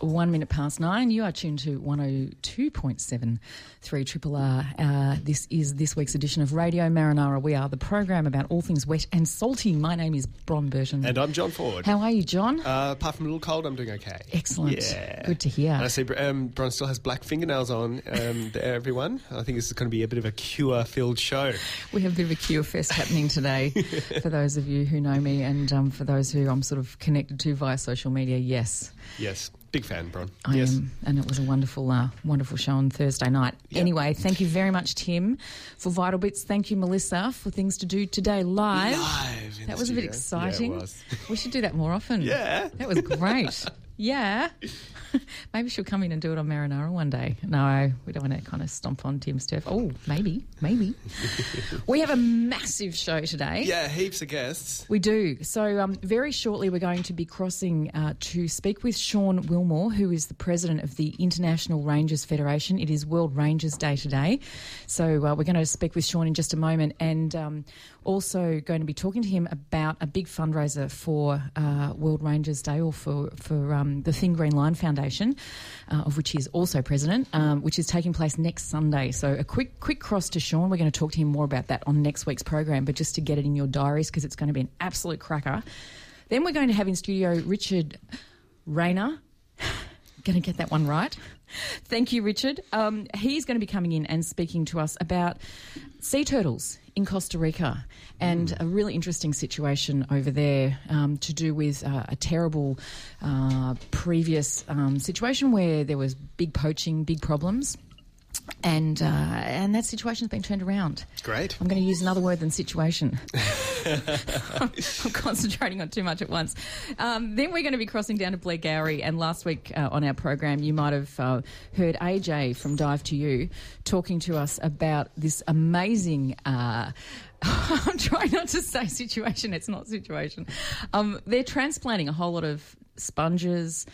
One minute past nine. You are tuned to 102.7 3 Triple R. Uh, this is this week's edition of Radio Marinara. We are the program about all things wet and salty. My name is Bron Burton. And I'm John Ford. How are you, John? Uh, apart from a little cold, I'm doing okay. Excellent. Yeah. Good to hear. And I see um, Bron still has black fingernails on um, there, everyone. I think this is going to be a bit of a cure filled show. We have a bit of a cure fest happening today for those of you who know me and um, for those who I'm sort of connected to via social media. Yes. Yes. Big fan, Bron. I yes. am, and it was a wonderful, uh, wonderful show on Thursday night. Yep. Anyway, thank you very much, Tim, for Vital Bits. Thank you, Melissa, for things to do today live. Live in That the was a bit exciting. Yeah, it was. We should do that more often. Yeah. That was great. yeah. maybe she'll come in and do it on Marinara one day. No, we don't want to kind of stomp on Tim's turf. Oh, maybe, maybe. we have a massive show today. Yeah, heaps of guests. We do. So, um, very shortly, we're going to be crossing uh, to speak with Sean Wilmore, who is the president of the International Rangers Federation. It is World Rangers Day today. So, uh, we're going to speak with Sean in just a moment and um, also going to be talking to him about a big fundraiser for uh, World Rangers Day or for, for um, the Thin Green Line Foundation, uh, of which he is also president, um, which is taking place next Sunday. So, a quick, quick cross to Sean. We're going to talk to him more about that on next week's program, but just to get it in your diaries because it's going to be an absolute cracker. Then we're going to have in studio Richard Reina. going to get that one right. Thank you, Richard. Um, he's going to be coming in and speaking to us about sea turtles in Costa Rica and a really interesting situation over there um, to do with uh, a terrible uh, previous um, situation where there was big poaching, big problems. And uh, and that situation's been turned around. Great. I'm going to use another word than situation. I'm concentrating on too much at once. Um, then we're going to be crossing down to Blairgowrie. And last week uh, on our program, you might have uh, heard AJ from Dive to You talking to us about this amazing. Uh, I'm trying not to say situation. It's not situation. Um, they're transplanting a whole lot of sponges,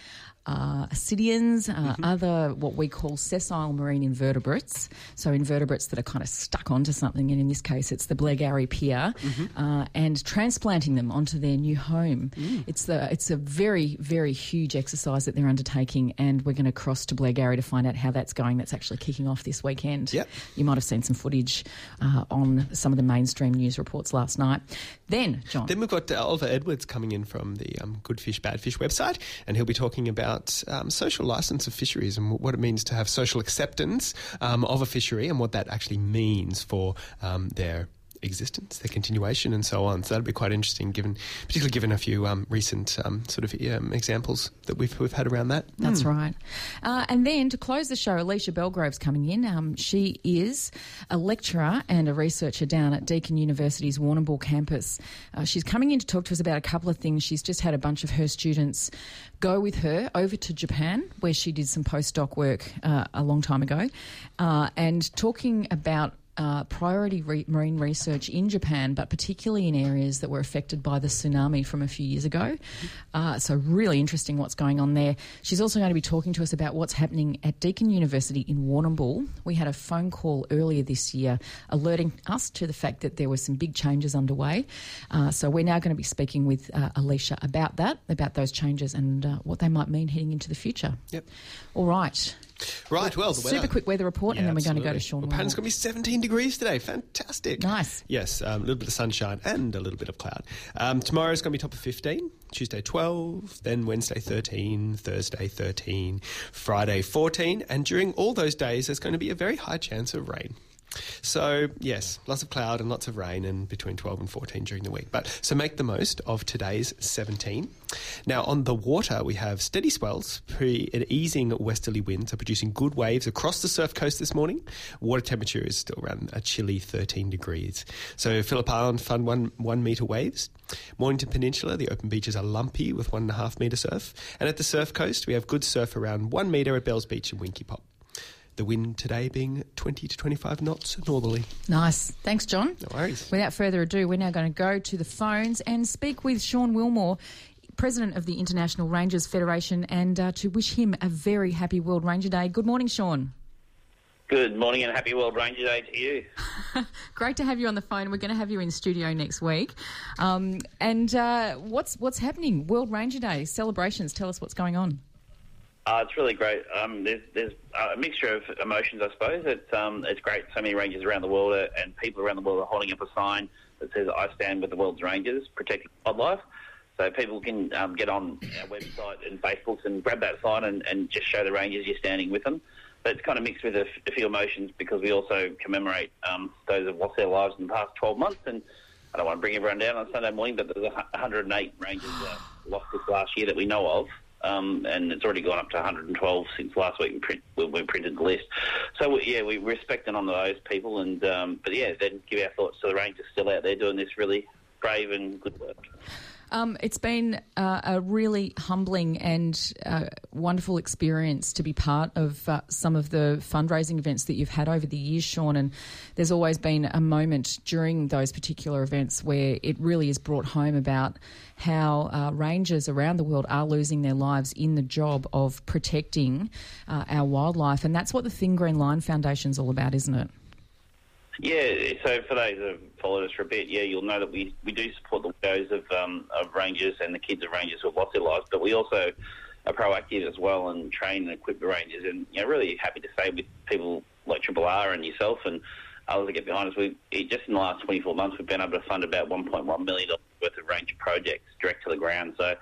uh, ascidians, uh, other what we call sessile marine invertebrates. So invertebrates that are kind of stuck onto something, and in this case, it's the Blairgowrie pier, uh, and transplanting them onto their new home. It's the it's a very very huge exercise that they're undertaking, and we're going to cross to Blairgowrie to find out how that's going. That's actually kicking off this weekend. Yep. You might have seen some footage uh, on some of the mainstream news reports last night. Then, John. Then we've got uh, Oliver Edwards coming in from the um, Good Fish, Bad Fish website, and he'll be talking about um, social license of fisheries and what it means to have social acceptance um, of a fishery and what that actually means for um, their existence, their continuation, and so on. So that'll be quite interesting, given particularly given a few um, recent um, sort of um, examples that we've we've had around that. That's right. Uh, and then to close the show, Alecia Bellgrove's coming in. Um, she is a lecturer and a researcher down at Deakin University's Warrnambool campus. Uh, she's coming in to talk to us about a couple of things. She's just had a bunch of her students go with her over to Japan, where she did some postdoc work uh, a long time ago, uh, and talking about uh, priority re- marine research in Japan, but particularly in areas that were affected by the tsunami from a few years ago. Uh, so, really interesting what's going on there. She's also going to be talking to us about what's happening at Deakin University in Warrnambool. We had a phone call earlier this year alerting us to the fact that there were some big changes underway. Uh, so, we're now going to be speaking with uh, Alecia about that, about those changes and uh, what they might mean heading into the future. Yep. All right. Right, well, the Super quick weather report, and Yeah, then we're going to go to. Sean. Well, it's going to be 17 degrees today. Fantastic. Nice. Yes, um, a little bit of sunshine and a little bit of cloud. Um, tomorrow's going to be top of 15, Tuesday 12, then Wednesday 13, Thursday 13, Friday 14, and during all those days there's going to be a very high chance of rain. So, yes, lots of cloud and lots of rain and between 12 and 14 during the week. But so make the most of today's 17. Now, on the water, we have steady swells, pre an easing westerly winds are producing good waves across the surf coast this morning. Water temperature is still around a chilly 13 degrees. So, Phillip Island, fun one, one metre waves. Mornington Peninsula, the open beaches are lumpy with one and a half metre surf. And at the surf coast, we have good surf around one metre at Bells Beach and Winkipop. The wind today being 20 to 25 knots northerly. Nice. Thanks, John. No worries. Without further ado, we're now going to go to the phones and speak with Sean Wilmore, President of the International Rangers Federation, and uh, to wish him a very happy World Ranger Day. Good morning, Sean. Good morning and happy World Ranger Day to you. Great to have you on the phone. We're going to have you in studio next week. Um, and uh, what's what's happening? World Ranger Day celebrations. Tell us what's going on. Uh, it's really great. Um, there's there's a mixture of emotions, I suppose. It's um, it's great. So many rangers around the world are, and people around the world are holding up a sign that says "I stand with the world's rangers, protecting wildlife." So people can um, get on our website and Facebook and grab that sign and, and just show the rangers you're standing with them. But it's kind of mixed with a few emotions because we also commemorate um, those who've lost their lives in the past 12 months. And I don't want to bring everyone down on Sunday morning, but there's 108 rangers uh, lost this last year that we know of. Um, and it's already gone up to 112 since last week we, print, we printed the list. So yeah, we respect and honour those people, and um, but yeah, then give our thoughts to the rangers still out there doing this really brave and good work. Um, it's been uh, a really humbling and uh, wonderful experience to be part of uh, some of the fundraising events that you've had over the years, Sean. And there's always been a moment during those particular events where it really is brought home about how uh, rangers around the world are losing their lives in the job of protecting uh, our wildlife. And that's what the Thin Green Line Foundation's all about, isn't it? Yeah, so for those that have followed us for a bit, yeah, you'll know that we, we do support the widows of um, of rangers and the kids of rangers who have lost their lives, but we also are proactive as well and train and equip the rangers. And you know, really happy to say with people like Triple R and yourself and others that get behind us, we just in the last 24 months we've been able to fund about 1.1 million dollars worth of ranger projects direct to the ground. So.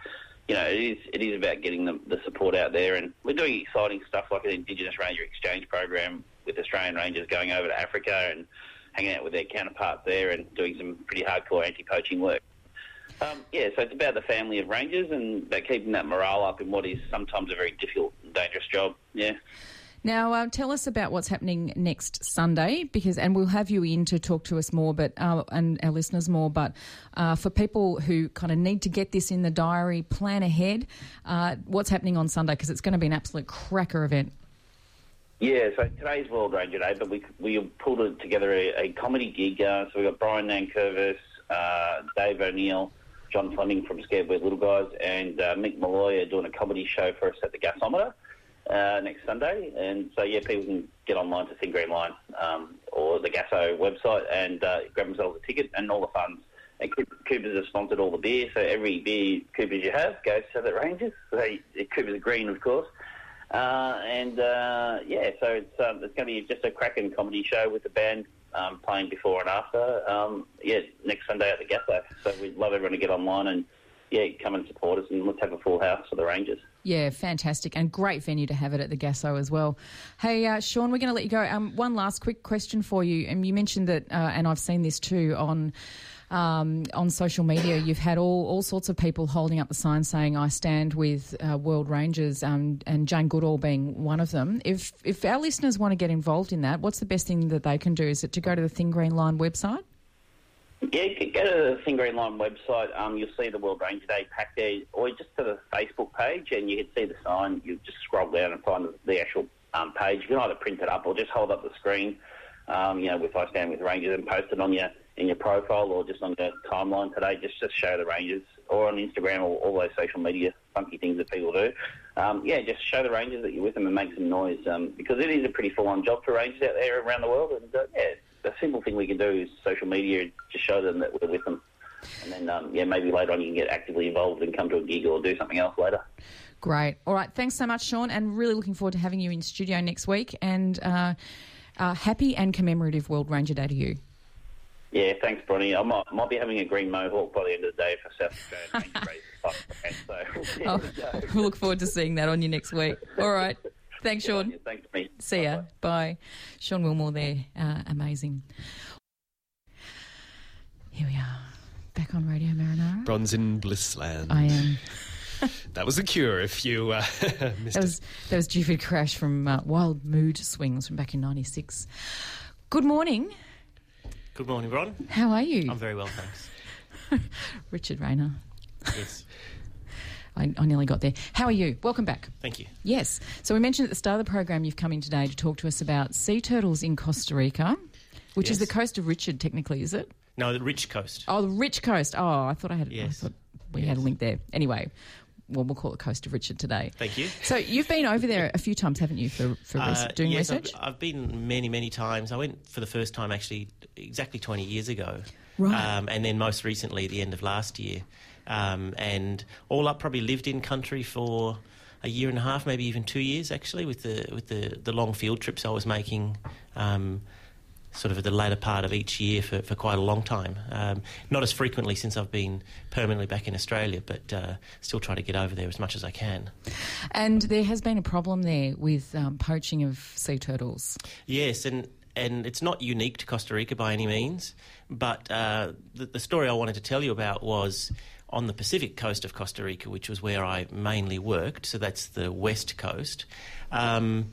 You know, it is it is about getting the, the support out there, and we're doing exciting stuff like an Indigenous Ranger Exchange program with Australian Rangers going over to Africa and hanging out with their counterparts there and doing some pretty hardcore anti-poaching work. Um, yeah, so it's about the family of rangers and about keeping that morale up in what is sometimes a very difficult and dangerous job. Yeah. Now, uh, tell us about what's happening next Sunday, because and we'll have you in to talk to us more, but uh, and our listeners more. But uh, for people who kind of need to get this in the diary, plan ahead. Uh, what's happening on Sunday? Because it's going to be an absolute cracker event. Yeah, so today's World Ranger Day, but we we pulled together a, a comedy gig. Uh, so we've got Brian Nankervis, uh, Dave O'Neill, John Fleming from Scared Weird Little Guys, and uh, Mick Molloy are doing a comedy show for us at the Gasometer uh, next Sunday. And so, yeah, people can get online to Thin Green Line um, or the Gasso website and uh, grab themselves a ticket and all the funds. And Coop- Coopers have sponsored all the beer, so every beer Coopers you have goes to the Rangers. So Coopers green, of course. Uh, and uh, yeah, so it's um, it's going to be just a cracking comedy show with the band um, playing before and after. Um, yeah, next Sunday at the Gasso. So we'd love everyone to get online and yeah, come and support us and let's have a full house for the Rangers. Yeah, fantastic and great venue to have it at the Gasso as well. Hey, uh, Sean, we're going to let you go. Um, one last quick question for you, and you mentioned that, uh, and I've seen this too on. Um, on social media, you've had all, all sorts of people holding up the sign saying "I stand with uh, World Rangers," um, and Jane Goodall being one of them. If if our listeners want to get involved in that, what's the best thing that they can do? Is it to go to the Thin Green Line website? Yeah, go to the Thin Green Line website. Um, you'll see the World Ranger Day pack there, or just to the Facebook page, and you can see the sign. You just scroll down and find the, the actual um, page. You can either print it up or just hold up the screen. Um, you know, with I stand with Rangers and post it on your in your profile or just on your timeline today. Just to show the Rangers, or on Instagram, or all those social media funky things that people do. Um, yeah, just show the Rangers that you're with them and make some noise um, because it is a pretty full-on job for Rangers out there around the world. And uh, yeah, the simple thing we can do is social media, just show them that we're with them. And then, um, yeah, maybe later on you can get actively involved and come to a gig or do something else later. Great. All right. Thanks so much, Sean, and really looking forward to having you in studio next week. And uh, uh, happy and commemorative World Ranger Day to you. Yeah, thanks, Bronny. I might, might be having a green mohawk by the end of the day for South Australian Ranger races. So we'll Oh, we'll look forward to seeing that on you next week. All right. Thanks, Sean. you. Thanks, me. See ya. Bye. Sean Wilmore there. Uh, amazing. Here we are. Back on Radio Marinara. Bron's in Blissland. I am. That was the cure if you uh, missed That was that was Jupiter Crash from uh, Wild Mood Swings from back in '96. Good morning. Good morning, Ron. How are you, I'm very well, thanks. Richard Reina? Yes, I, I nearly got there. How are you? Welcome back. thank you. Yes. So we mentioned at the start of the program you've come in today to talk to us about sea turtles in Costa Rica, which is the coast of Richard, technically, is it? No, the Rich Coast. Oh, the rich coast. Oh, I thought I had. I Yes. thought we had a link there. Anyway, well, we'll call it Coast of Richard today. Thank you. So you've been over there a few times, haven't you, for, for Uh, doing yes, I've- research? I've, been many, many times. I went for the first time actually exactly 20 years ago. Right. Um, and then most recently, the end of last year. Um, and all up, probably lived in country for a year and a half, maybe even two years actually, with the with the, the long field trips I was making. Um, Sort of at the later part of each year for, for quite a long time. Um, not as frequently since I've been permanently back in Australia, but uh, still try to get over there as much as I can. And there has been a problem there with um, poaching of sea turtles. Yes, and and it's not unique to Costa Rica by any means, but uh, the, the story I wanted to tell you about was on the Pacific coast of Costa Rica, which was where I mainly worked. So that's the west coast. Um,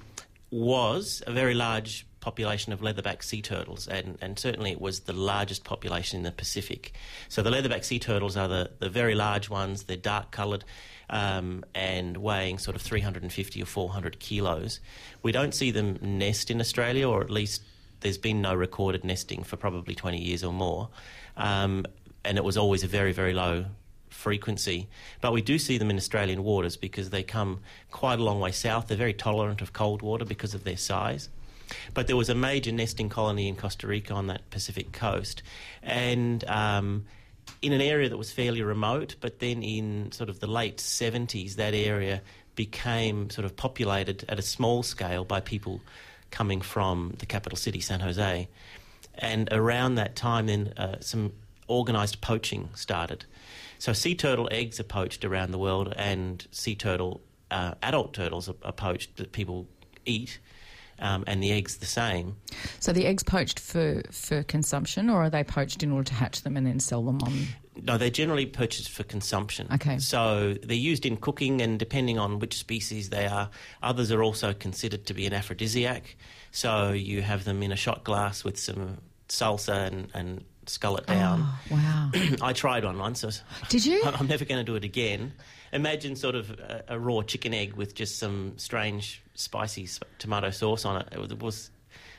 was a very large population of leatherback sea turtles, and, and certainly it was the largest population in the Pacific. So the leatherback sea turtles are the, the very large ones, they're dark coloured um, and weighing sort of 350 or 400 kilos. We don't see them nest in Australia, or at least there's been no recorded nesting for probably 20 years or more. Um, and it was always a very, very low frequency. But we do see them in Australian waters because they come quite a long way south. They're very tolerant of cold water because of their size. But there was a major nesting colony in Costa Rica on that Pacific coast, and um, in an area that was fairly remote. But then in sort of the late 70s, that area became sort of populated at a small scale by people coming from the capital city, San Jose. And around that time, then uh, some organised poaching started. So sea turtle eggs are poached around the world, and sea turtle uh, adult turtles are, are poached that people eat, um, and the eggs the same. So the eggs poached for, for consumption, or are they poached in order to hatch them and then sell them on? No, they're generally purchased for consumption. Okay. So they're used in cooking, and depending on which species they are, others are also considered to be an aphrodisiac. So you have them in a shot glass with some salsa and, and scull it down. Oh, wow. I tried one once. Did you? I'm never going to do it again. Imagine sort of a, a raw chicken egg with just some strange spicy tomato sauce on it. It was. It was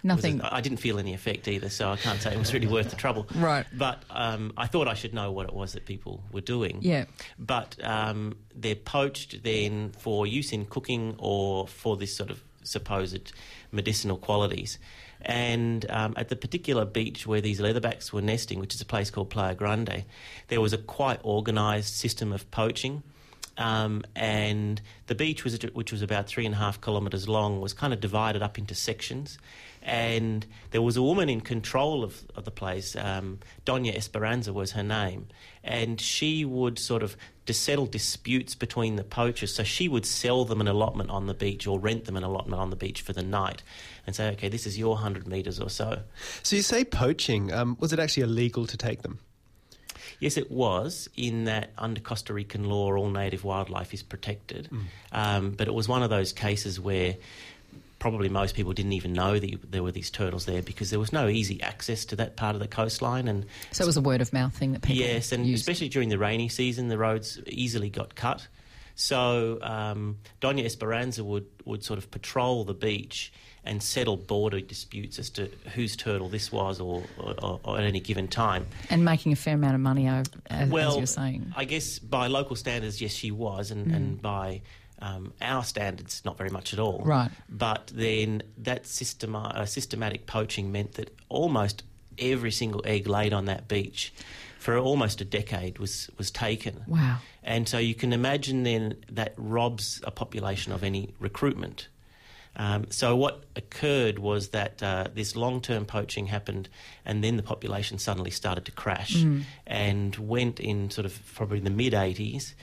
Nothing. I didn't feel any effect either, so I can't say it was really worth the trouble. Right. But um, I thought I should know what it was that people were doing. Yeah. But um, they're poached then for use in cooking or for this sort of supposed medicinal qualities. And um, at the particular beach where these leatherbacks were nesting, which is a place called Playa Grande, there was a quite organised system of poaching. Um, and the beach, was, which was about three and a half kilometres long, was kind of divided up into sections. And there was a woman in control of, of the place, um, Doña Esperanza was her name, and she would sort of settle disputes between the poachers. So she would sell them an allotment on the beach or rent them an allotment on the beach for the night and say, okay, this is your 100 metres or so. So you say poaching. Um, was it actually illegal to take them? Yes, it was, in that under Costa Rican law, all native wildlife is protected. Um, but it was one of those cases where probably most people didn't even know that you- there were these turtles there because there was no easy access to that part of the coastline. And So it was a word of mouth thing that people yes, and used. especially during the rainy season, the roads easily got cut. So um, Doña Esperanza would, would sort of patrol the beach and settle border disputes as to whose turtle this was or, or, or at any given time. and making a fair amount of money, uh, as, well, as you're saying. I guess by local standards, yes, she was, and, and by um, our standards, not very much at all. Right. But then that systema- uh, systematic poaching meant that almost every single egg laid on that beach for almost a decade was, was taken. Wow. And so you can imagine then that robs a population of any recruitment. Um, so what occurred was that uh, this long-term poaching happened, and then the population suddenly started to crash, and went in sort of probably the mid 80s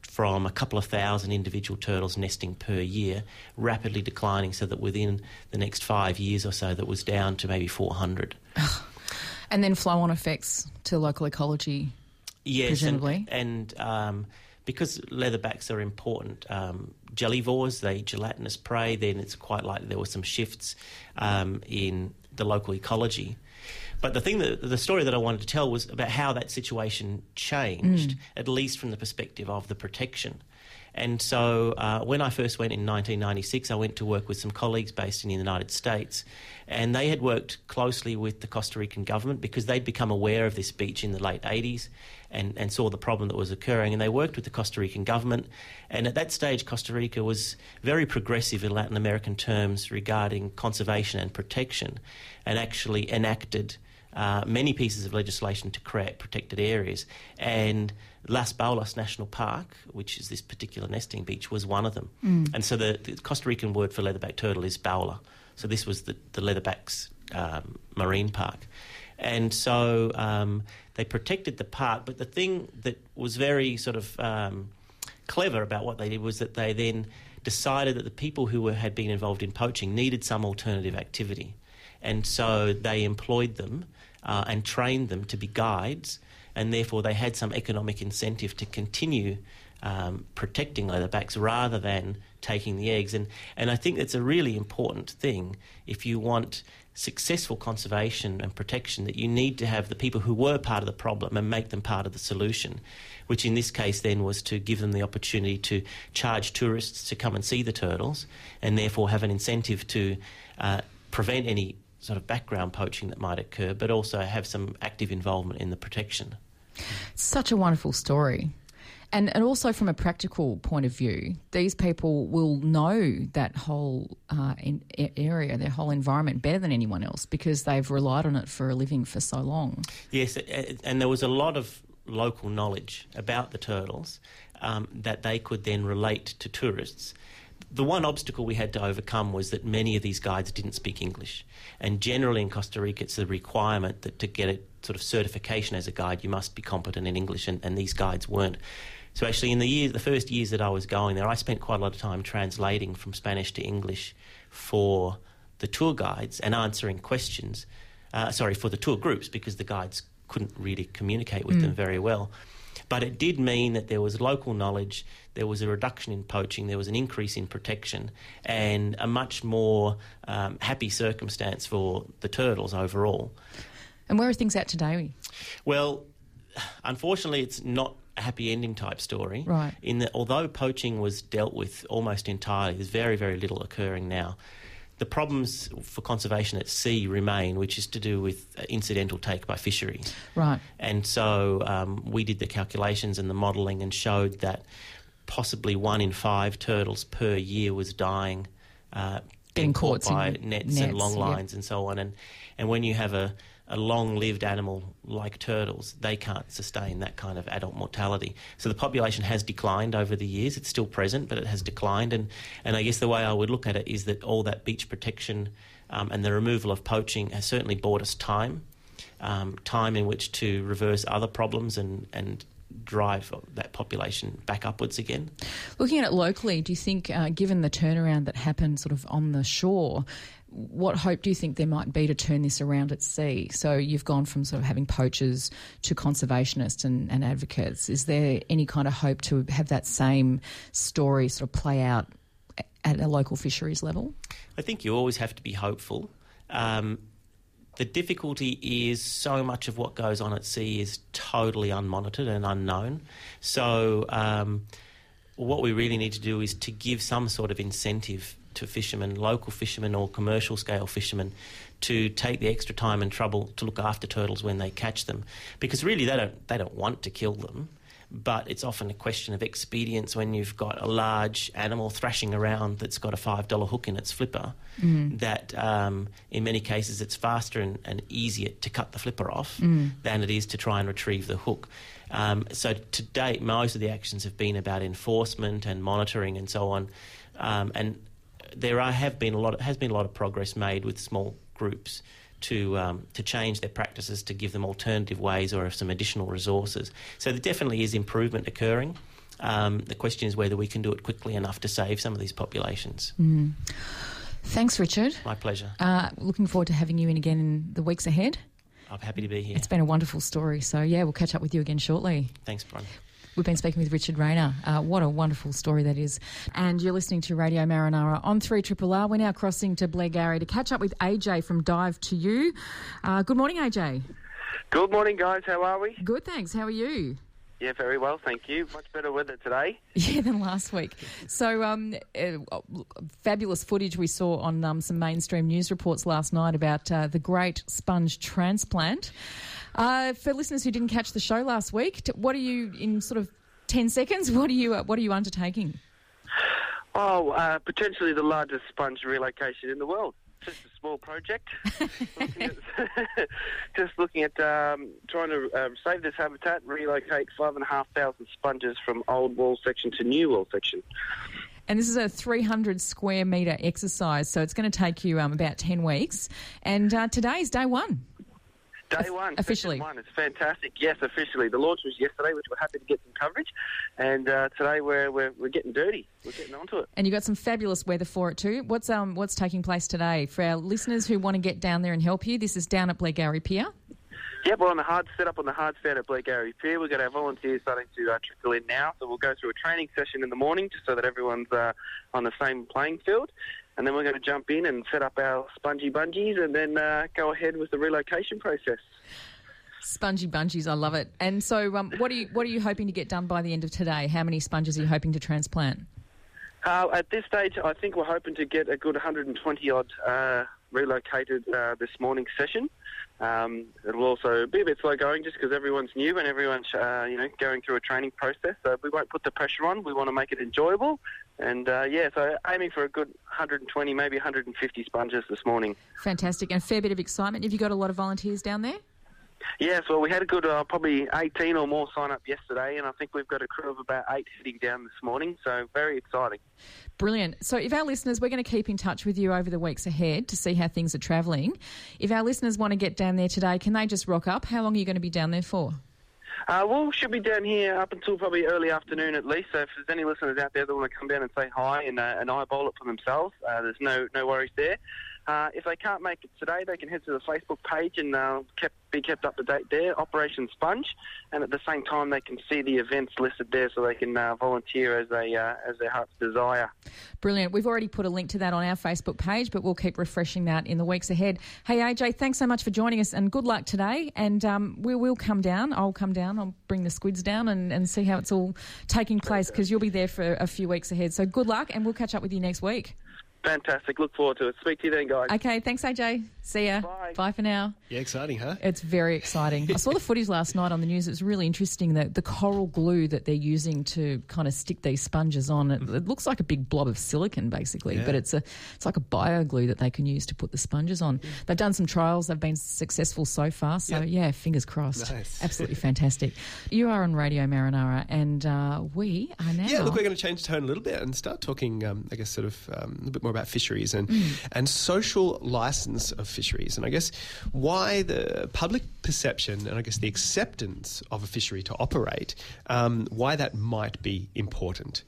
from a couple of thousand individual turtles nesting per year, rapidly declining, so that within the next five years or so, that was down to maybe 400. And then flow on effects to local ecology. Yes, presumably. and, and um, because leatherbacks are important um, gellivores, they eat gelatinous prey. Then it's quite likely there were some shifts um, in the local ecology. But the thing that the story that I wanted to tell was about how that situation changed, at least from the perspective of the protection. And so uh, when I first went in 1996, I went to work with some colleagues based in the United States, and they had worked closely with the Costa Rican government because they'd become aware of this beach in the late 80s and, and saw the problem that was occurring. And they worked with the Costa Rican government, and at that stage, Costa Rica was very progressive in Latin American terms regarding conservation and protection, and actually enacted uh, many pieces of legislation to create protected areas. And Las Baulas National Park, which is this particular nesting beach, was one of them. And so the, the Costa Rican word for leatherback turtle is baula. So this was the, the leatherback's um, marine park. And so um, they protected the park, but the thing that was very sort of um, clever about what they did was that they then decided that the people who were, had been involved in poaching needed some alternative activity. And so they employed them uh, and trained them to be guides, and therefore they had some economic incentive to continue um, protecting leatherbacks rather than taking the eggs. And, and I think that's a really important thing if you want successful conservation and protection that you need to have the people who were part of the problem and make them part of the solution, which in this case then was to give them the opportunity to charge tourists to come and see the turtles and therefore have an incentive to uh, prevent any sort of background poaching that might occur, but also have some active involvement in the protection. Such a wonderful story. And, and also from a practical point of view, these people will know that whole uh, in, area, their whole environment better than anyone else because they've relied on it for a living for so long. Yes, and there was a lot of local knowledge about the turtles um, that they could then relate to tourists. The one obstacle we had to overcome was that many of these guides didn't speak English. And generally in Costa Rica, it's a requirement that to get a sort of certification as a guide, you must be competent in English, and, and these guides weren't. So actually, in the years, the first years that I was going there, I spent quite a lot of time translating from Spanish to English for the tour guides and answering questions. Uh, sorry, for the tour groups because the guides couldn't really communicate with them very well. But it did mean that there was local knowledge, there was a reduction in poaching, there was an increase in protection, and a much more um, happy circumstance for the turtles overall. And where are things at today? Well, unfortunately, it's not a happy ending type story. Right. In that, although poaching was dealt with almost entirely, there's very, very little occurring now. The problems for conservation at sea remain, which is to do with uh, incidental take by fisheries. Right. And so um, we did the calculations and the modelling and showed that possibly one in five turtles per year was dying, uh, being caught by in nets, and nets, long lines and so on. And and when you have a, a long lived animal like turtles, they can't sustain that kind of adult mortality. So the population has declined over the years. It's still present, but it has declined. And and I guess the way I would look at it is that all that beach protection um, and the removal of poaching has certainly bought us time um, time in which to reverse other problems and, and drive that population back upwards again. Looking at it locally, do you think, uh, given the turnaround that happened sort of on the shore, what hope do you think there might be to turn this around at sea? So you've gone from sort of having poachers to conservationists and, and advocates. Is there any kind of hope to have that same story sort of play out at a local fisheries level? I think you always have to be hopeful. Um, the difficulty is so much of what goes on at sea is totally unmonitored and unknown. So, um, what we really need to do is to give some sort of incentive to fishermen, local fishermen or commercial scale fishermen, to take the extra time and trouble to look after turtles when they catch them, because really they don't they don't want to kill them. but it's often a question of expedience when you've got a large animal thrashing around that's got a $5 hook in its flipper, that um, in many cases it's faster and, and easier to cut the flipper off than it is to try and retrieve the hook. Um, so to date, most of the actions have been about enforcement and monitoring and so on. Um, and there are, have been a lot, has been a lot of progress made with small groups to um, to change their practices to give them alternative ways or some additional resources. So there definitely is improvement occurring. Um, the question is whether we can do it quickly enough to save some of these populations. Thanks, Richard. My pleasure. Uh, looking forward to having you in again in the weeks ahead. I'm happy to be here. It's been a wonderful story. So, yeah, we'll catch up with you again shortly. Thanks, Brian. We've been speaking with Richard Reina. Uh, what a wonderful story that is. And you're listening to Radio Marinara on 3 Triple R. We're now crossing to Blairgowrie to catch up with AJ from Dive to You. Uh, good morning, AJ. Good morning, guys. How are we? Good, thanks. How are you? Yeah, very well, thank you. Much better weather today. Yeah, than last week. So, um, uh, fabulous footage we saw on um, some mainstream news reports last night about uh, the great sponge transplant. Uh, for listeners who didn't catch the show last week, what are you in sort of ten seconds? What are you uh, What are you undertaking? Oh, uh, potentially the largest sponge relocation in the world. Just a small project. looking at, just looking at um, trying to um, save this habitat, relocate five and a half thousand sponges from old wall section to new wall section. And this is a 300 square metre exercise, so it's going to take you um, about 10 weeks. And uh, today is day one. Day one, officially. one. It's fantastic. Yes, officially. The launch was yesterday, which we're happy to get some coverage, and uh, today we're, we're we're getting dirty. We're getting onto it. And you've got some fabulous weather for it too. What's um what's taking place today for our listeners who want to get down there and help you? This is down at Blairgowrie Pier. Yep, we're on the hard set up on the hard stand at Blairgowrie Pier. We've got our volunteers starting to uh, trickle in now, so we'll go through a training session in the morning just so that everyone's uh, on the same playing field. And then we're going to jump in and set up our spongy bungees and then uh, go ahead with the relocation process. Spongy bungees, I love it. And so, um, what are you what are you hoping to get done by the end of today? How many sponges are you hoping to transplant? Uh, at this stage, I think we're hoping to get a good 120 odd uh, relocated uh, this morning's session. Um, it'll also be a bit slow going just because everyone's new and everyone's uh, you know going through a training process. So we won't put the pressure on. We want to make it enjoyable. And uh, yeah, so aiming for a good 120, maybe 150 sponges this morning. Fantastic, and a fair bit of excitement. Have you got a lot of volunteers down there? Yes, well, we had a good uh, probably 18 or more sign up yesterday, and I think we've got a crew of about eight heading down this morning. So very exciting. Brilliant. So, if our listeners, we're going to keep in touch with you over the weeks ahead to see how things are travelling. If our listeners want to get down there today, can they just rock up? How long are you going to be down there for? Uh, well, should be down here up until probably early afternoon at least. So if there's any listeners out there that want to come down and say hi and, uh, and eyeball it for themselves, uh, there's no no worries there. Uh, if they can't make it today, they can head to the Facebook page and uh, kept, be kept up to date there, Operation Sponge, and at the same time they can see the events listed there, so they can uh, volunteer as they uh, as their hearts desire. Brilliant. We've already put a link to that on our Facebook page, but we'll keep refreshing that in the weeks ahead. Hey AJ, thanks so much for joining us, and good luck today. And um, we will come down. I'll come down. I'll bring the squids down and, and see how it's all taking place because you'll be there for a few weeks ahead. So good luck, and we'll catch up with you next week. Fantastic. Look forward to it. Speak to you then, guys. Okay, thanks AJ. See ya. Bye. Bye for now. Yeah, exciting, huh? It's very exciting. I saw the footage last night on the news. It's really interesting that the coral glue that they're using to kind of stick these sponges on. It, it looks like a big blob of silicon, basically, Yeah. but it's a it's like a bio glue that they can use to put the sponges on. They've done some trials. They've been successful so far. So Yep. yeah, fingers crossed. Nice. Absolutely fantastic. You are on Radio Marinara, and uh, we are now. Yeah, look, we're going to change tone a little bit and start talking, um, I guess, sort of um, a bit more about fisheries and, and social license of fisheries. And I guess why the public perception and I guess the acceptance of a fishery to operate, um, why that might be important.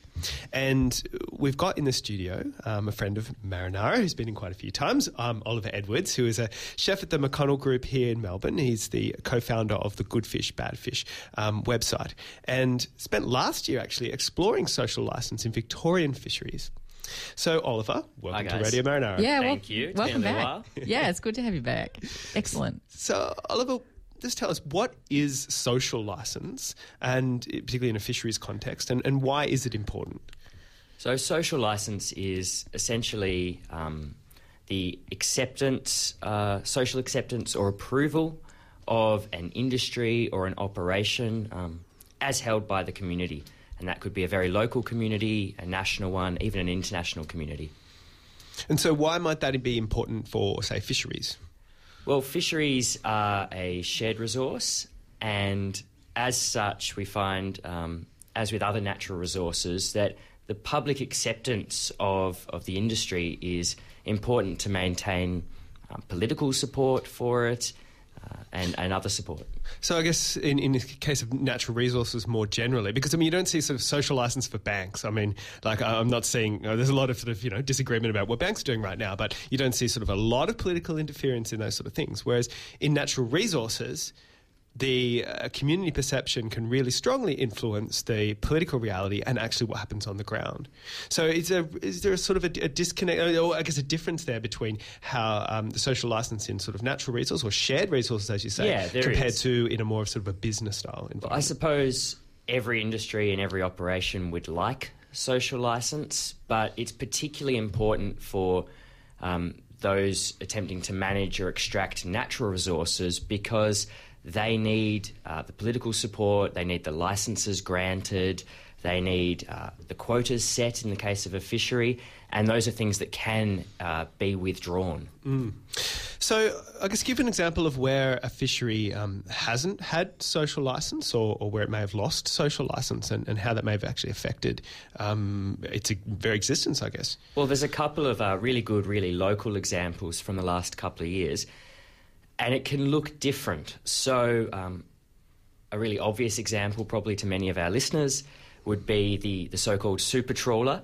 And we've got in the studio um, a friend of Marinara who's been in quite a few times, um, Oliver Edwards, who is a chef at the McConnell Group here in Melbourne. He's the co founder of the Good Fish, Bad Fish um, website and spent last year actually exploring social license in Victorian fisheries. So, Oliver, welcome to. Radio Marinara. Yeah, Thank wel- you. It's Welcome back. Yeah, it's good to have you back. Excellent. So, Oliver, just tell us what is social license, and particularly in a fisheries context, and, and why is it important? So, social license is essentially um, the acceptance, uh, social acceptance or approval of an industry or an operation um, as held by the community. And that could be a very local community, a national one, even an international community. And so, why might that be important for, say, fisheries? Well, fisheries are a shared resource, and as such, we find, um, as with other natural resources, that the public acceptance of, of the industry is important to maintain um, political support for it uh, and, and other support. So I guess in, in the case of natural resources more generally, because I mean you don't see sort of social license for banks. I mean, like I'm not seeing there's a lot of sort of you know disagreement about what banks are doing right now, but you don't see sort of a lot of political interference in those sort of things. Whereas in natural resources, the uh, community perception can really strongly influence the political reality and actually what happens on the ground. So, is there is there a sort of a, a disconnect, or I guess a difference there between how um, the social license in sort of natural resources or shared resources, as you say, Yeah, compared is. to in a more sort of a business style environment? I suppose every industry and every operation would like social license, but it's particularly important for um, those attempting to manage or extract natural resources because they need uh, the political support, they need the licenses granted, they need uh, the quotas set in the case of a fishery, and those are things that can uh, be withdrawn. So, I guess give an example of where a fishery um, hasn't had social license or, or where it may have lost social license and, and how that may have actually affected um, its very existence, I guess. Well, there's a couple of uh, really good, really local examples from the last couple of years, and it can look different. So, um, a really obvious example, probably to many of our listeners, would be the, the so called super trawler.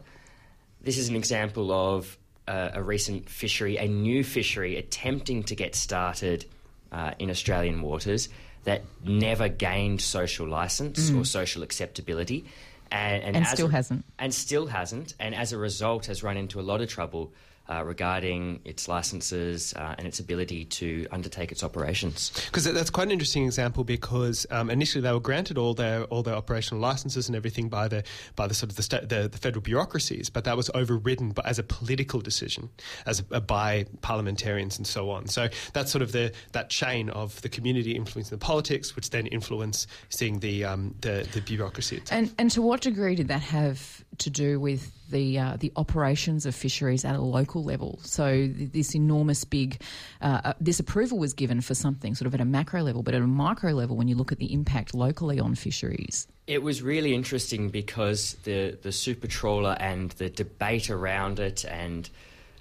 This is an example of uh, a recent fishery, a new fishery attempting to get started uh, in Australian waters that never gained social license or social acceptability. And, And as still a- hasn't. and still hasn't, and as a result has run into a lot of trouble uh, regarding its licenses uh, and its ability to undertake its operations. Because that's quite an interesting example. Because um, initially they were granted all their all their operational licenses and everything by the by the sort of the, sta- the, the federal bureaucracies, but that was overridden by, as a political decision, as a, by parliamentarians and so on. So that's sort of the that chain of the community influencing the politics, which then influencing the um, the, the bureaucracy. itself. And and to what degree did that have to do with the uh, the operations of fisheries at a local level? So th- this enormous big uh, uh, this approval was given for something sort of at a macro level, but at a micro level, when you look at the impact locally on fisheries, It was really interesting because the, the super trawler and the debate around it and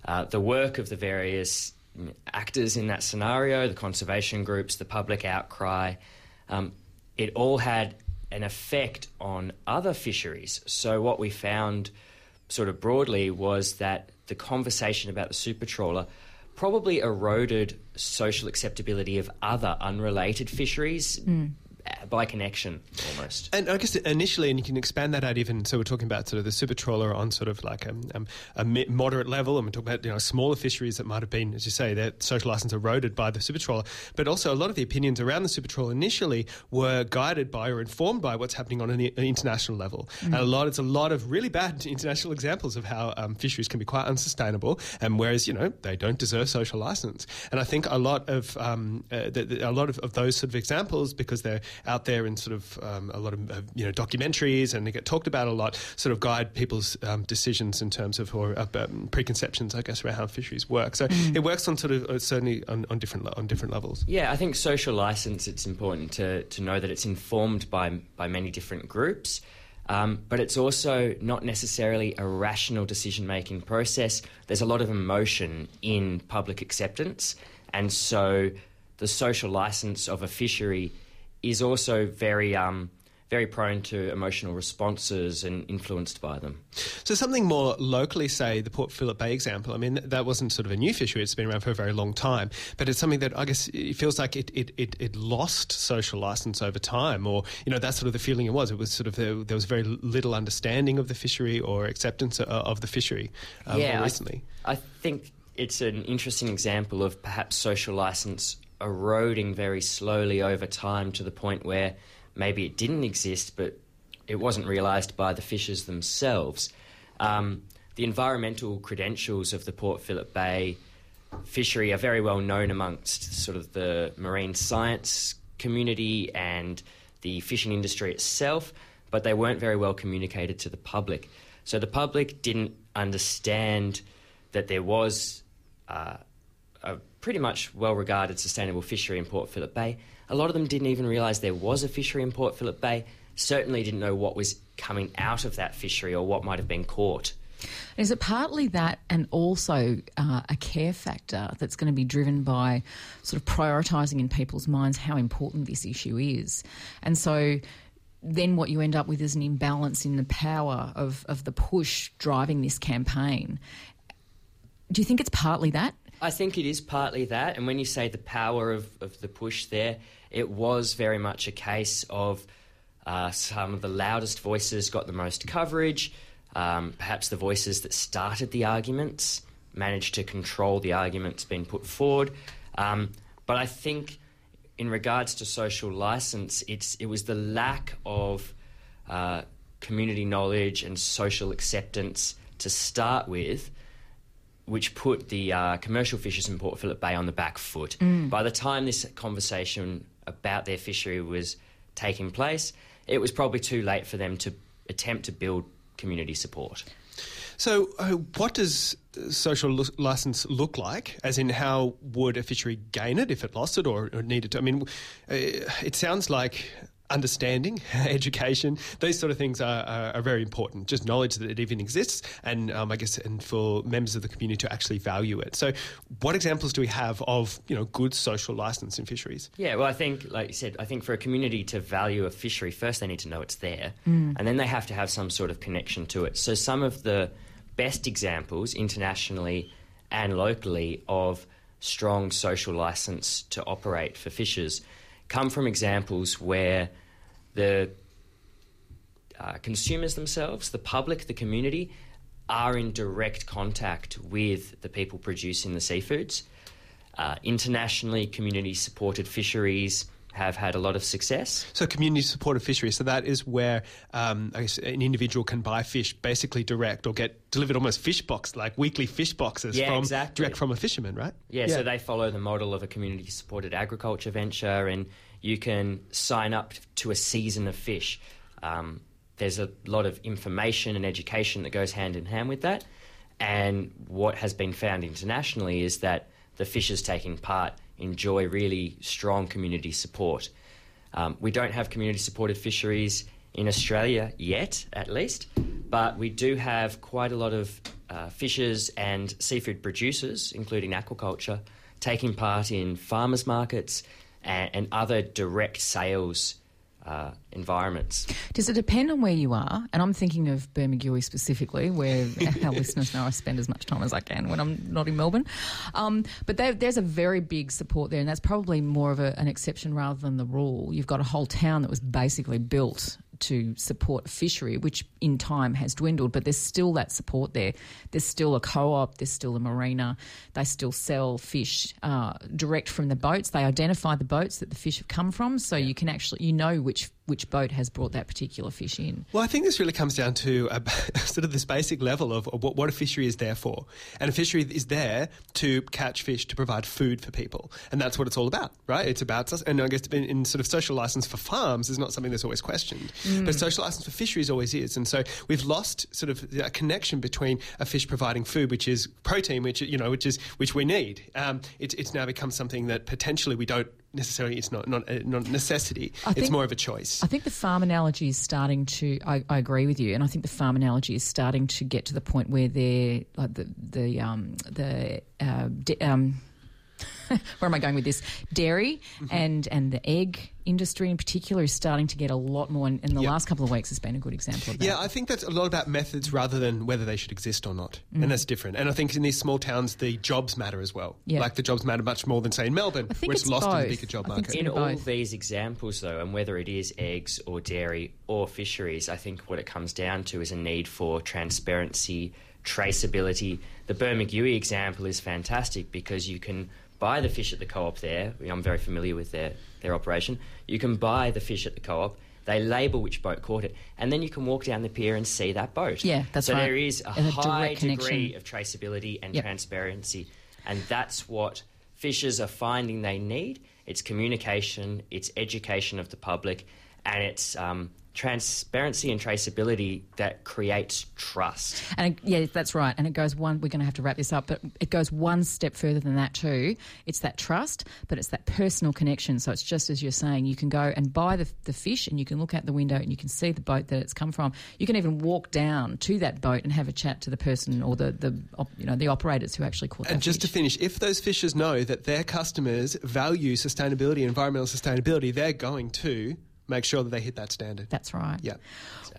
uh, the work of the various actors in that scenario, the conservation groups, the public outcry, um, it all had an effect on other fisheries. So, what we found sort of broadly was that the conversation about the super trawler probably eroded social acceptability of other unrelated fisheries uh, by connection almost. And I guess initially, and you can expand that out even. So we're talking about sort of the super trawler on sort of like a, um, a moderate level, and we talk about you know smaller fisheries that might have been, as you say, their social license eroded by the super trawler. But also, a lot of the opinions around the super trawler initially were guided by or informed by what's happening on an, i- an international level. And a lot, it's a lot of really bad international examples of how um, fisheries can be quite unsustainable, and whereas you know they don't deserve social license. And I think a lot of um, uh, the, the, a lot of, of those sort of examples because they're out there in sort of um, a lot of uh, you know documentaries and they get talked about a lot, sort of guide people's um, decisions in terms of or uh, um, preconceptions, I guess, around how fisheries work. So it works on sort of uh, certainly on, on different on different levels. Yeah, I think social license. It's important to to know that it's informed by by many different groups, um, but it's also not necessarily a rational decision making process. There's a lot of emotion in public acceptance, and so the social license of a fishery is also very um, very prone to emotional responses and influenced by them. So something more locally, say the Port Phillip Bay example. I mean, that wasn't sort of a new fishery; it's been around for a very long time. But it's something that I guess it feels like it it, it, it lost social license over time, or you know, that's sort of the feeling it was. It was sort of there, there was very little understanding of the fishery or acceptance of, of the fishery um, yeah, more I- recently. I, think it's an interesting example of perhaps social license eroding very slowly over time to the point where maybe it didn't exist, but it wasn't realised by the fishers themselves. Um, the environmental credentials of the Port Phillip Bay fishery are very well known amongst sort of the marine science community and the fishing industry itself, but they weren't very well communicated to the public. So the public didn't understand that there was uh, a pretty much well regarded sustainable fishery in Port Phillip Bay. A lot of them didn't even realise there was a fishery in Port Phillip Bay, certainly didn't know what was coming out of that fishery or what might have been caught. Is it partly that and also uh, a care factor that's going to be driven by sort of prioritising in people's minds how important this issue is? And so then what you end up with is an imbalance in the power of, of the push driving this campaign. Do you think it's partly that? I think it is partly that. And when you say the power of, of the push there, it was very much a case of uh, some of the loudest voices got the most coverage. Um, perhaps the voices that started the arguments managed to control the arguments being put forward. Um, but I think, in regards to social license, it's it was the lack of uh, community knowledge and social acceptance to start with, which put the uh, commercial fishers in Port Phillip Bay on the back foot. Mm. By the time this conversation about their fishery was taking place, it was probably too late for them to attempt to build community support. So, uh, what does social li- license look like? As in, how would a fishery gain it if it lost it or, or needed to? I mean, uh, it sounds like understanding, education, those sort of things are, are, are, very important. Just knowledge that it even exists, and um, I guess, and for members of the community to actually value it. So, what examples do we have of you know good social license in fisheries? Yeah, well, I think, like you said, I think for a community to value a fishery, first they need to know it's there, mm. and then they have to have some sort of connection to it. So, some of the best examples internationally and locally of strong social license to operate for fishers come from examples where the uh, consumers themselves, the public, the community, are in direct contact with the people producing the seafoods. Uh, internationally, community supported fisheries have had a lot of success. So, community supported fisheries. So that is where um, I guess an individual can buy fish basically direct or get delivered almost fish box like weekly fish boxes yeah, from exactly. direct from a fisherman, right? Yeah, yeah, So they follow the model of a community supported agriculture venture, and you can sign up to a season of fish. Um, there's a lot of information and education that goes hand in hand with that. And what has been found internationally is that the fishers taking part enjoy really strong community support. Um, we don't have community supported fisheries in Australia yet, at least, but we do have quite a lot of uh, fishers and seafood producers, including aquaculture, taking part in farmers markets and, and other direct sales uh, environments. Does it depend on where you are? And I'm thinking of Bermagui specifically, where our listeners know I spend as much time as I can when I'm not in Melbourne. Um, but there's a very big support there, and that's probably more of a, an exception rather than the rule. You've got a whole town that was basically built to support fishery, which in time has dwindled, but there's still that support there. There's still a co op, there's still a marina. They still sell fish uh, direct from the boats. They identify the boats that the fish have come from, so yeah. you can actually, you know which which boat has brought that particular fish in. Well, I think this really comes down to a, sort of this basic level of, of what, what, a fishery is there for. And a fishery is there to catch fish to provide food for people. And that's what it's all about, right? It's about, us. and I guess in, in sort of social license for farms is not something that's always questioned. Mm. But social license for fisheries always is. And so we've lost sort of a connection between a fish providing food, which is protein, which, you know, which is, which we need. Um, it, it's now become something that potentially we don't necessarily it's not not a not necessity. Think, it's more of a choice. I think the farm analogy is starting to. I, I, agree with you, and I think the farm analogy is starting to get to the point where they're like the the um, the uh, um, where am I going with this? Dairy mm-hmm. and and the egg industry in particular is starting to get a lot more. In, in the yep. last couple of weeks, has been a good example of that. Yeah, I think that's a lot about methods rather than whether they should exist or not, mm. and that's different. And I think in these small towns, the jobs matter as well. Yep. Like the jobs matter much more than say in Melbourne, where it's, it's lost both. in the bigger job market. In all these examples, though, and whether it is eggs or dairy or fisheries, I think what it comes down to is a need for transparency, traceability. The Bermagui example is fantastic because you can buy the fish at the co-op there. I'm very familiar with their, their operation. You can buy the fish at the co-op. They label which boat caught it, and then you can walk down the pier and see that boat. Yeah, that's so right. So there is a, a high degree of traceability and yep. transparency, and that's what fishers are finding they need. It's communication, it's education of the public, and it's um, transparency and traceability that creates trust. And it, yeah, that's right. And it goes one. We're going to have to wrap this up, but it goes one step further than that too. It's that trust, but it's that personal connection. So it's just as you're saying, you can go and buy the, the fish, and you can look out the window and you can see the boat that it's come from. You can even walk down to that boat and have a chat to the person or the the you know the operators who actually caught And that just to finish, if those fishers know that their customers value sustainability, environmental sustainability, they're going to make sure that they hit that standard. That's right. Yeah.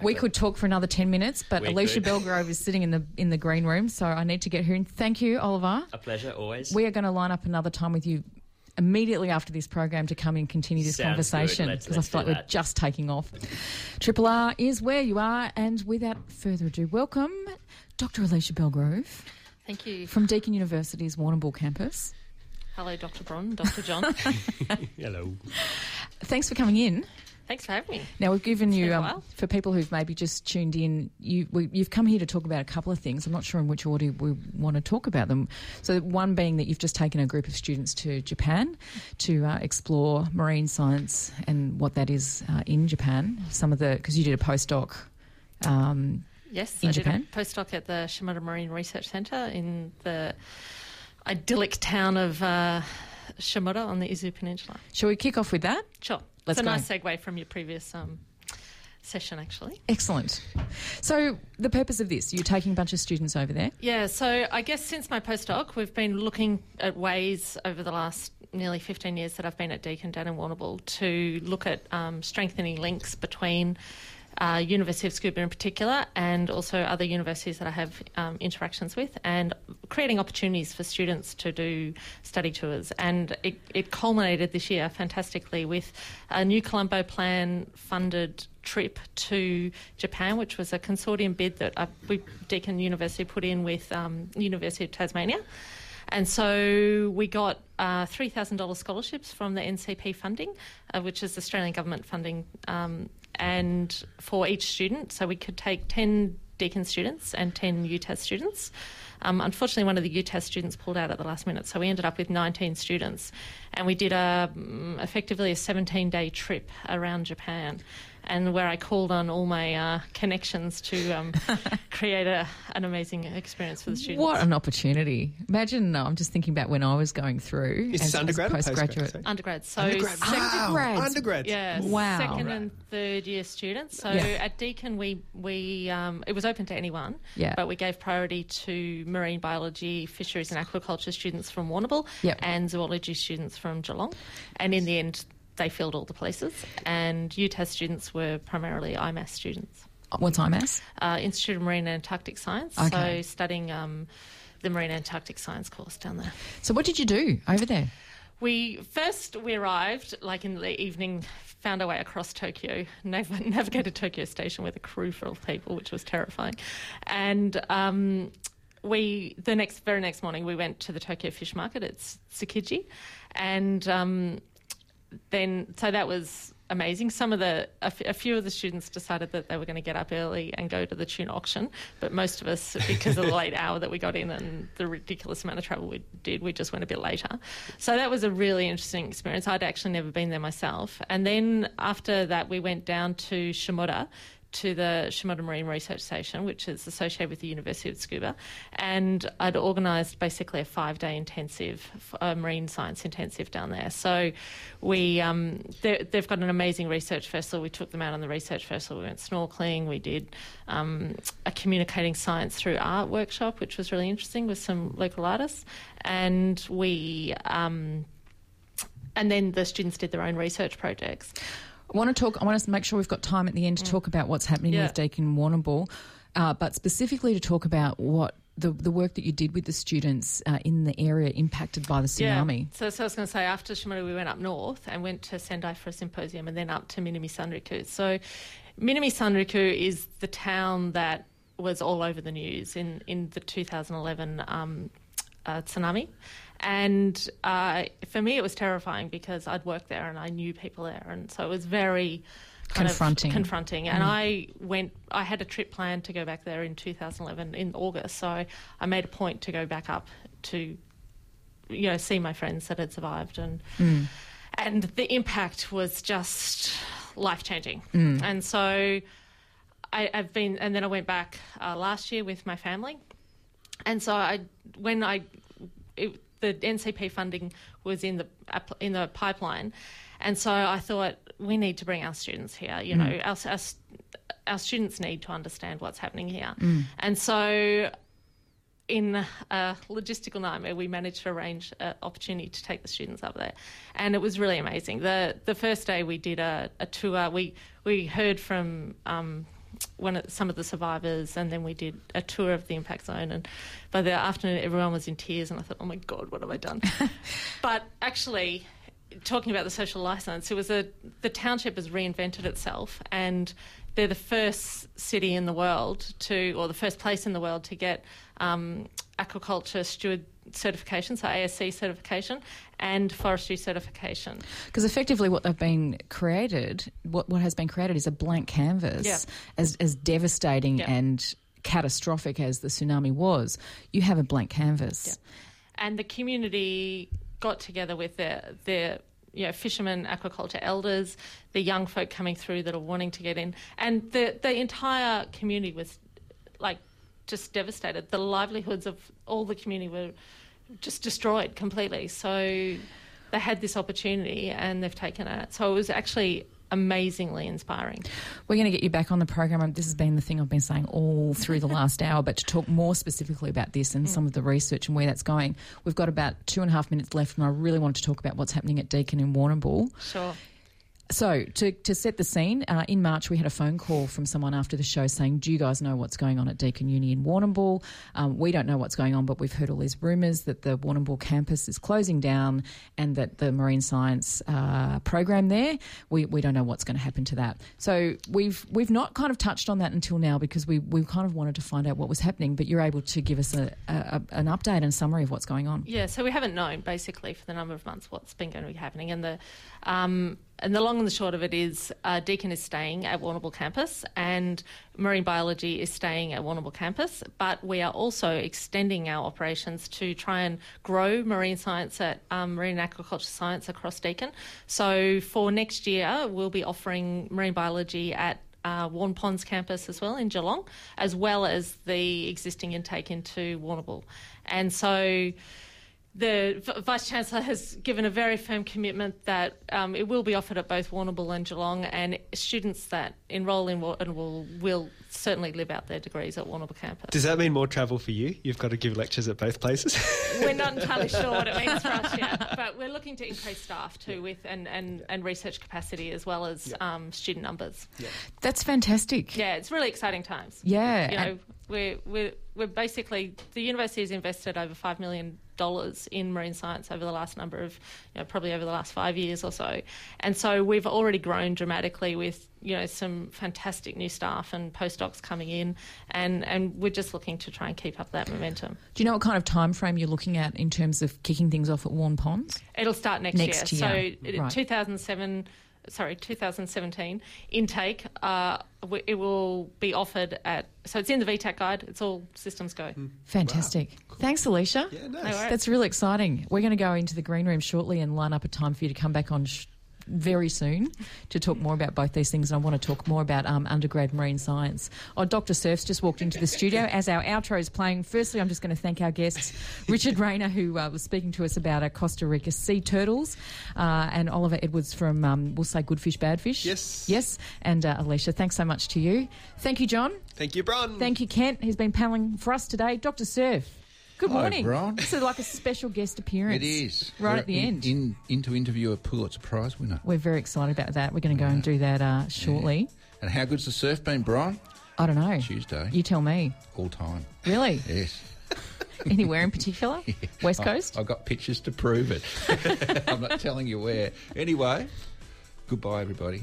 We could talk for another ten minutes, but We Alecia could. Bellgrove is sitting in the in the green room, so I need to get her in. Thank you, Oliver. A pleasure always. We are going to line up another time with you immediately after this program to come and continue this Sounds conversation because I feel like do we're just taking off. Triple R is where you are, and without further ado, welcome Dr. Alecia Bellgrove Thank you. from Deakin University's Warrnambool campus. Hello, Dr. Bron, Dr. John. Hello. Thanks for coming in. Thanks for having me. Now we've given you, um, for people who've maybe just tuned in, you we, you've come here to talk about a couple of things. I'm not sure in which order we want to talk about them. So one being that you've just taken a group of students to Japan to uh, explore marine science and what that is uh, in Japan. Some of the because you did a postdoc. Um, Yes, In I Japan? did a postdoc at the Shimoda Marine Research Centre in the idyllic town of uh, Shimoda on the Izu Peninsula. shall we kick off with that? Sure. Let's it's a go. nice segue from your previous um, session, actually. Excellent. So the purpose of this, you're taking a bunch of students over there. Yeah, so I guess since my postdoc, we've been looking at ways over the last nearly 15 years that I've been at Deakin, down in Warrnambool, to look at um, strengthening links between uh, University of Tsukuba in particular and also other universities that I have um, interactions with and creating opportunities for students to do study tours. And it, it culminated this year fantastically with a new Colombo plan funded trip to Japan, which was a consortium bid that uh, we, Deakin University put in with um, University of Tasmania. And so we got uh, $3,000 scholarships from the NCP funding, uh, which is Australian government funding, um, and for each student. So we could take 10 Deakin students and 10 UTAS students. Um, unfortunately, one of the UTAS students pulled out at the last minute, so we ended up with 19 students. And we did a, mm, effectively a 17 day trip around Japan. And where I called on all my uh, connections to um, create a, an amazing experience for the students. What an opportunity! Imagine, uh, I'm just thinking about when I was going through Is as, this as undergrad or postgraduate. postgrad? Undergrad. So Undergrad. Wow. Undergrads. Undergrads. yeah, Wow. second and third year students. So Yeah. at Deakin, we we um, it was open to anyone, Yeah. but we gave priority to marine biology, fisheries, and aquaculture students from Warrnambool, Yep. and zoology students from Geelong. And in the end, they filled all the places. And UTAS students were primarily IMAS students, What's IMAS? uh, Institute of Marine and Antarctic Science. Okay. So studying um, the Marine Antarctic Science course down there. So what did you do over there? We first we arrived like in the evening, found our way across Tokyo, nav- navigated Tokyo Station with a crew full of people, which was terrifying, and. Um, we the next very next morning we went to the Tokyo Fish Market. It's Tsukiji, and um, then so that was amazing. Some of the a, f- a few of the students decided that they were going to get up early and go to the tune auction, but most of us, because of the late hour that we got in and the ridiculous amount of travel we did, we just went a bit later. So that was a really interesting experience. I'd actually never been there myself, and then after that we went down to Shimoda to the Shimoda Marine Research Station, which is associated with the University of Tsukuba, and I'd organised basically a five-day intensive, uh, marine science intensive down there. So we, um, they- they've got an amazing research vessel. We took them out on the research vessel. We went snorkeling. We did um, a communicating science through art workshop, which was really interesting with some local artists, and we. Um, and then the students did their own research projects. I want to talk. I want to make sure we've got time at the end to talk about what's happening Yeah. with Deakin Warrnambool, uh, but specifically to talk about what the the work that you did with the students uh, in the area impacted by the tsunami. Yeah. So, so I was going to say, after Shimoda, we went up north and went to Sendai for a symposium and then up to Minami Sanriku. So, Minami Sanriku is the town that was all over the news in, in the 2011 um, uh, tsunami. And uh, for me, it was terrifying because I'd worked there and I knew people there. And so it was very Confronting. confronting. And I went, I had a trip planned to go back there in 2011 in August. So I made a point to go back up to you know see my friends that had survived and and the impact was just life changing. And so I, I've been, and then I went back uh, last year with my family. And so I, when I, it, the NCP funding was in the in the pipeline, and so I thought we need to bring our students here. You know, our, our our students need to understand what's happening here, and so in a logistical nightmare, we managed to arrange an opportunity to take the students up there, and it was really amazing. the The first day we did a, a tour. We we heard from um, one of some of the survivors, and then we did a tour of the impact zone. And by the afternoon, everyone was in tears, and I thought, "Oh my god, what have I done?" but actually, talking about the social license, it was a the township has reinvented itself, and they're the first city in the world to, or the first place in the world to get um, aquaculture steward certification, so ASC certification, and forestry certification. Because effectively, what they've been created, what, what has been created is a blank canvas. Yeah. As, as devastating Yeah. and catastrophic as the tsunami was, you have a blank canvas. and the community got together with their their you know fishermen, aquaculture elders, the young folk coming through that are wanting to get in, and the the entire community was like just devastated. The livelihoods of all the community were just destroyed completely. So they had this opportunity and they've taken it. So it was actually amazingly inspiring. We're going to get you back on the program. This has been the thing I've been saying all through the last hour, but to talk more specifically about this and some mm. of the research and where that's going, we've got about two and a half minutes left, and I really want to talk about what's happening at Deakin in Warrnambool. Sure. So, to, to set the scene, uh, in March we had a phone call from someone after the show saying, Do you guys know what's going on at Deakin Uni in Warrnambool? Um, we don't know what's going on, but we've heard all these rumours that the Warrnambool campus is closing down and that the marine science uh, program there, we, we don't know what's going to happen to that. So, we've we've not kind of touched on that until now because we, we kind of wanted to find out what was happening, but you're able to give us a, a, an update and summary of what's going on. Yeah, so we haven't known basically for the number of months what's been going to be happening, and the um, and the long and the short of it is uh, Deakin is staying at Warrnambool campus, and marine biology is staying at Warrnambool campus. But we are also extending our operations to try and grow marine science at um, marine aquaculture science across Deakin. So for next year, we'll be offering marine biology at uh, Waurn Ponds campus as well in Geelong, as well as the existing intake into Warrnambool. And so the V- Vice Chancellor has given a very firm commitment that um, it will be offered at both Warrnambool and Geelong, and students that enrol in Warrnambool will certainly live out their degrees at Warrnambool campus. Does that mean more travel for you? You've got to give lectures at both places. We're not entirely sure what it means for us yet, but we're looking to increase staff too, with and, and, and research capacity as well as um, student numbers. That's fantastic. Yeah, it's really exciting times. Yeah, you and- know, we're we're we're basically the university has invested over five million dollars in marine science over the last number of, you know, probably over the last five years or so, and so we've already grown dramatically with you know some fantastic new staff and postdocs coming in, and and we're just looking to try and keep up that momentum. Do you know what kind of time frame you're looking at in terms of kicking things off at Waurn Ponds? It'll start next, Next year. year, So right. 2007, sorry, 2017 intake. Uh, it will be offered at. So it's in the VTAC guide. It's all systems go. Fantastic. Thanks, Alecia. Yeah, nice. No. That's really exciting. We're going to go into the green room shortly and line up a time for you to come back on sh- very soon to talk more about both these things. And I want to talk more about um, undergrad marine science. Oh, Dr. Surf's just walked into the studio as our outro is playing. Firstly, I'm just going to thank our guests, Richard Reina, who uh, was speaking to us about uh, Costa Rica sea turtles, uh, and Oliver Edwards from, um, we'll say, Good Fish, Bad Fish. Yes. Yes. And uh, Alecia, thanks so much to you. Thank you, John. Thank you, Bron. Thank you, Kent, who's been paneling for us today. Dr. Surf. Good Hi, morning. Bron. This is like a special guest appearance. It is. Right We're at the in, end. In, in to interview a Pulitzer Prize winner. We're very excited about that. We're going to go and do that uh, shortly. And how good's the surf been, Brian? I don't know. Tuesday. You tell me. All time. Really? Yes. Anywhere in particular? West I- Coast? I've got pictures to prove it. I'm not telling you where. Anyway, goodbye, everybody.